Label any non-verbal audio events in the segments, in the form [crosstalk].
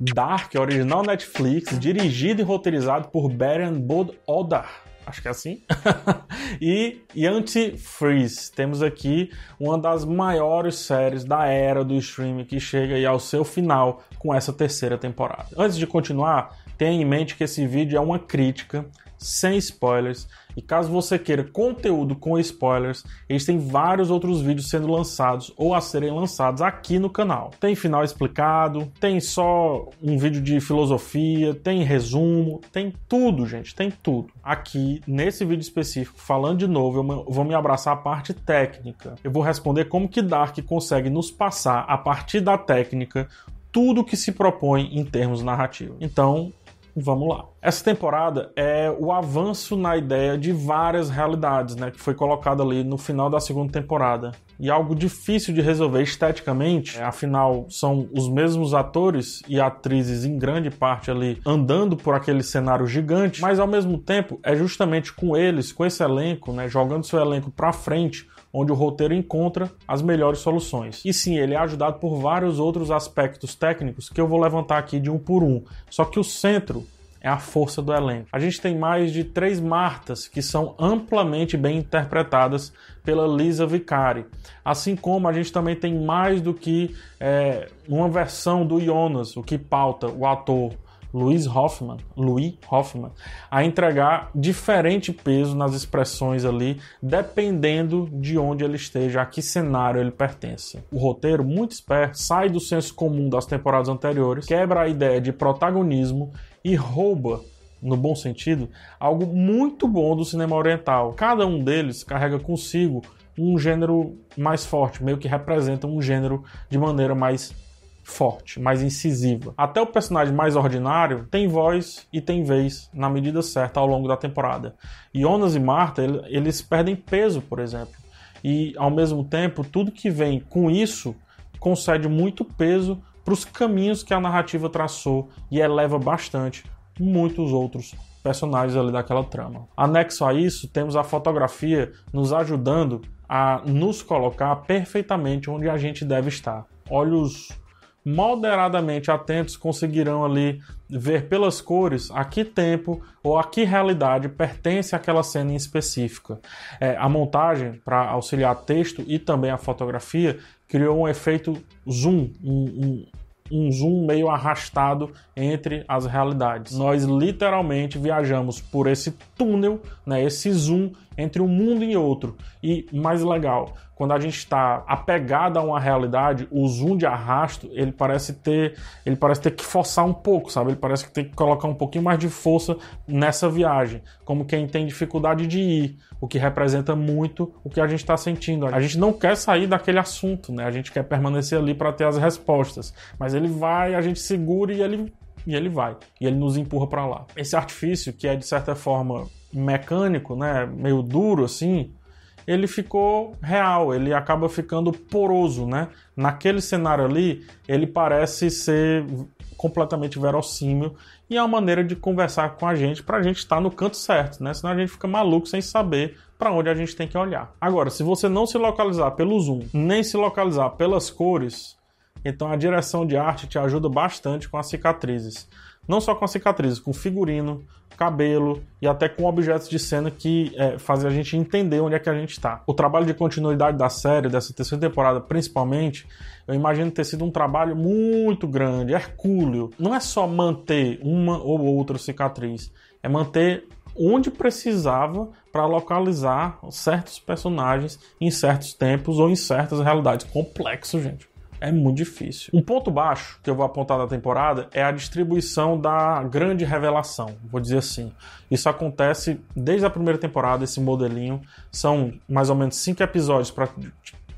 Dark, original Netflix, dirigido e roteirizado por Baron Bod Odar acho que é assim. e, [laughs] e Anti-Freeze, temos aqui uma das maiores séries da era do streaming que chega aí ao seu final com essa terceira temporada. Antes de continuar, tenha em mente que esse vídeo é uma crítica sem spoilers. E caso você queira conteúdo com spoilers, existem vários outros vídeos sendo lançados ou a serem lançados aqui no canal. Tem final explicado, tem só um vídeo de filosofia, tem resumo, tem tudo, gente, tem tudo. Aqui, nesse vídeo específico, falando de novo, eu vou me abraçar a parte técnica. Eu vou responder como que Dark consegue nos passar, a partir da técnica, tudo que se propõe em termos narrativos. Então, Vamos lá. Essa temporada é o avanço na ideia de várias realidades, né, que foi colocada ali no final da segunda temporada. E algo difícil de resolver esteticamente, é, afinal são os mesmos atores e atrizes em grande parte ali andando por aquele cenário gigante, mas ao mesmo tempo é justamente com eles, com esse elenco, né, jogando seu elenco para frente, onde o roteiro encontra as melhores soluções. E sim, ele é ajudado por vários outros aspectos técnicos que eu vou levantar aqui de um por um. Só que o centro é a força do elenco. A gente tem mais de três Martas que são amplamente bem interpretadas pela Lisa Vicari. Assim como a gente também tem mais do que é, uma versão do Jonas, o que pauta o ator Louis Hoffman, Louis Hoffman, a entregar diferente peso nas expressões ali, dependendo de onde ele esteja, a que cenário ele pertence. O roteiro, muito esperto, sai do senso comum das temporadas anteriores, quebra a ideia de protagonismo e rouba no bom sentido, algo muito bom do cinema oriental. Cada um deles carrega consigo um gênero mais forte, meio que representa um gênero de maneira mais forte, mais incisiva. Até o personagem mais ordinário tem voz e tem vez na medida certa ao longo da temporada. Jonas e Marta, eles perdem peso, por exemplo. E ao mesmo tempo, tudo que vem com isso concede muito peso para os caminhos que a narrativa traçou e eleva bastante muitos outros personagens ali daquela trama. Anexo a isso, temos a fotografia nos ajudando a nos colocar perfeitamente onde a gente deve estar. Olhos moderadamente atentos conseguirão ali ver pelas cores a que tempo ou a que realidade pertence aquela cena em específica. É, a montagem, para auxiliar texto e também a fotografia, criou um efeito zoom, um, um, um zoom meio arrastado entre as realidades. Nós literalmente viajamos por esse túnel, né, esse zoom entre um mundo e outro. E mais legal, quando a gente está apegado a uma realidade, o zoom de arrasto, ele parece ter, ele parece ter que forçar um pouco, sabe? Ele parece que tem que colocar um pouquinho mais de força nessa viagem, como quem tem dificuldade de ir, o que representa muito o que a gente está sentindo. A gente não quer sair daquele assunto, né? A gente quer permanecer ali para ter as respostas, mas ele vai, a gente segura e ele e ele vai, e ele nos empurra para lá. Esse artifício que é de certa forma mecânico, né, meio duro assim, ele ficou real, ele acaba ficando poroso, né? Naquele cenário ali, ele parece ser completamente verossímil e é uma maneira de conversar com a gente para a gente estar tá no canto certo, né? Senão a gente fica maluco sem saber para onde a gente tem que olhar. Agora, se você não se localizar pelo zoom, nem se localizar pelas cores, então a direção de arte te ajuda bastante com as cicatrizes. Não só com cicatrizes, com figurino, cabelo e até com objetos de cena que é, fazem a gente entender onde é que a gente está. O trabalho de continuidade da série, dessa terceira temporada principalmente, eu imagino ter sido um trabalho muito grande, hercúleo. Não é só manter uma ou outra cicatriz, é manter onde precisava para localizar certos personagens em certos tempos ou em certas realidades. Complexo, gente é muito difícil. Um ponto baixo que eu vou apontar da temporada é a distribuição da grande revelação, vou dizer assim. Isso acontece desde a primeira temporada, esse modelinho. São mais ou menos cinco episódios para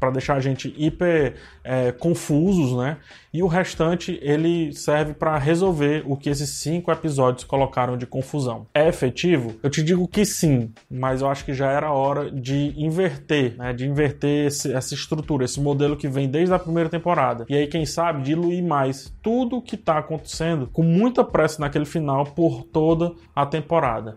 para deixar a gente hiper é, confusos, né? E o restante ele serve para resolver o que esses cinco episódios colocaram de confusão. É efetivo? Eu te digo que sim, mas eu acho que já era hora de inverter, né? De inverter esse, essa estrutura, esse modelo que vem desde a primeira temporada. E aí, quem sabe, diluir mais tudo o que está acontecendo com muita pressa naquele final por toda a temporada.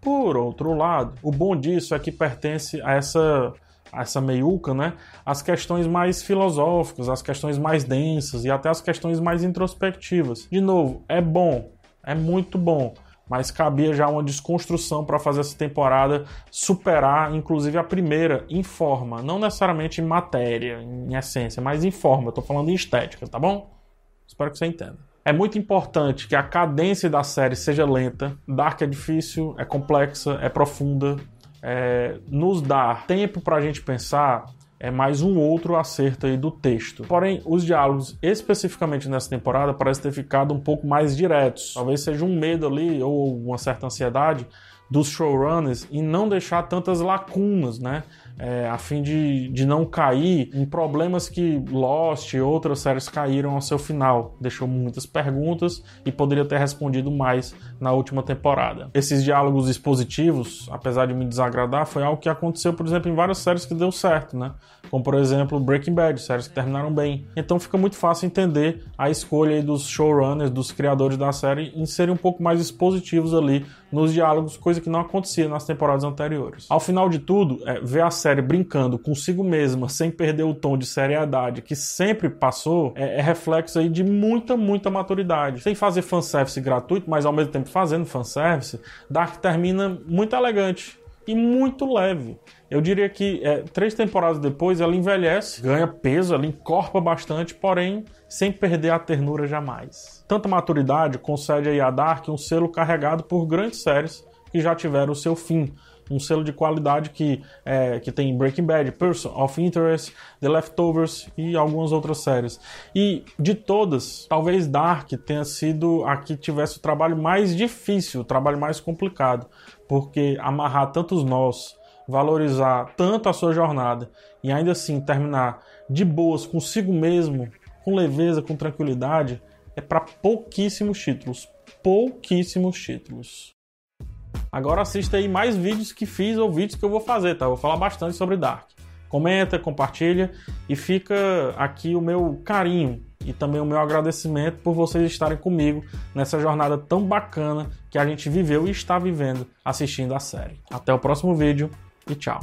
Por outro lado, o bom disso é que pertence a essa essa meiuca, né, as questões mais filosóficas, as questões mais densas e até as questões mais introspectivas. De novo, é bom, é muito bom, mas cabia já uma desconstrução para fazer essa temporada superar, inclusive a primeira, em forma, não necessariamente em matéria, em essência, mas em forma. Tô falando em estética, tá bom? Espero que você entenda. É muito importante que a cadência da série seja lenta. Dark é difícil, é complexa, é profunda. É, nos dá tempo para a gente pensar é mais um outro acerto aí do texto. Porém, os diálogos, especificamente nessa temporada, parecem ter ficado um pouco mais diretos. Talvez seja um medo ali ou uma certa ansiedade dos showrunners em não deixar tantas lacunas, né? é, a fim de, de não cair em problemas que Lost e outras séries caíram ao seu final. Deixou muitas perguntas e poderia ter respondido mais na última temporada. Esses diálogos expositivos, apesar de me desagradar, foi algo que aconteceu, por exemplo, em várias séries que deu certo, né? Como, por exemplo, Breaking Bad, séries que terminaram bem. Então fica muito fácil entender a escolha dos showrunners, dos criadores da série, em serem um pouco mais expositivos ali nos diálogos, coisa que não acontecia nas temporadas anteriores. Ao final de tudo, é, ver a série brincando consigo mesma, sem perder o tom de seriedade que sempre passou, é, é reflexo aí de muita, muita maturidade. Sem fazer fanservice gratuito, mas ao mesmo tempo fazendo fanservice, Dark termina muito elegante e muito leve. Eu diria que é, três temporadas depois ela envelhece, ganha peso, ela encorpa bastante, porém sem perder a ternura jamais. Tanta maturidade concede a Dark um selo carregado por grandes séries que já tiveram o seu fim. Um selo de qualidade que, é, que tem Breaking Bad, Person of Interest, The Leftovers e algumas outras séries. E de todas, talvez Dark tenha sido a que tivesse o trabalho mais difícil, o trabalho mais complicado, porque amarrar tantos nós, valorizar tanto a sua jornada e ainda assim terminar de boas consigo mesmo, com leveza, com tranquilidade, é para pouquíssimos títulos. Pouquíssimos títulos. Agora assista aí mais vídeos que fiz ou vídeos que eu vou fazer, tá? Eu vou falar bastante sobre Dark. Comenta, compartilha e fica aqui o meu carinho e também o meu agradecimento por vocês estarem comigo nessa jornada tão bacana que a gente viveu e está vivendo assistindo a série. Até o próximo vídeo e tchau.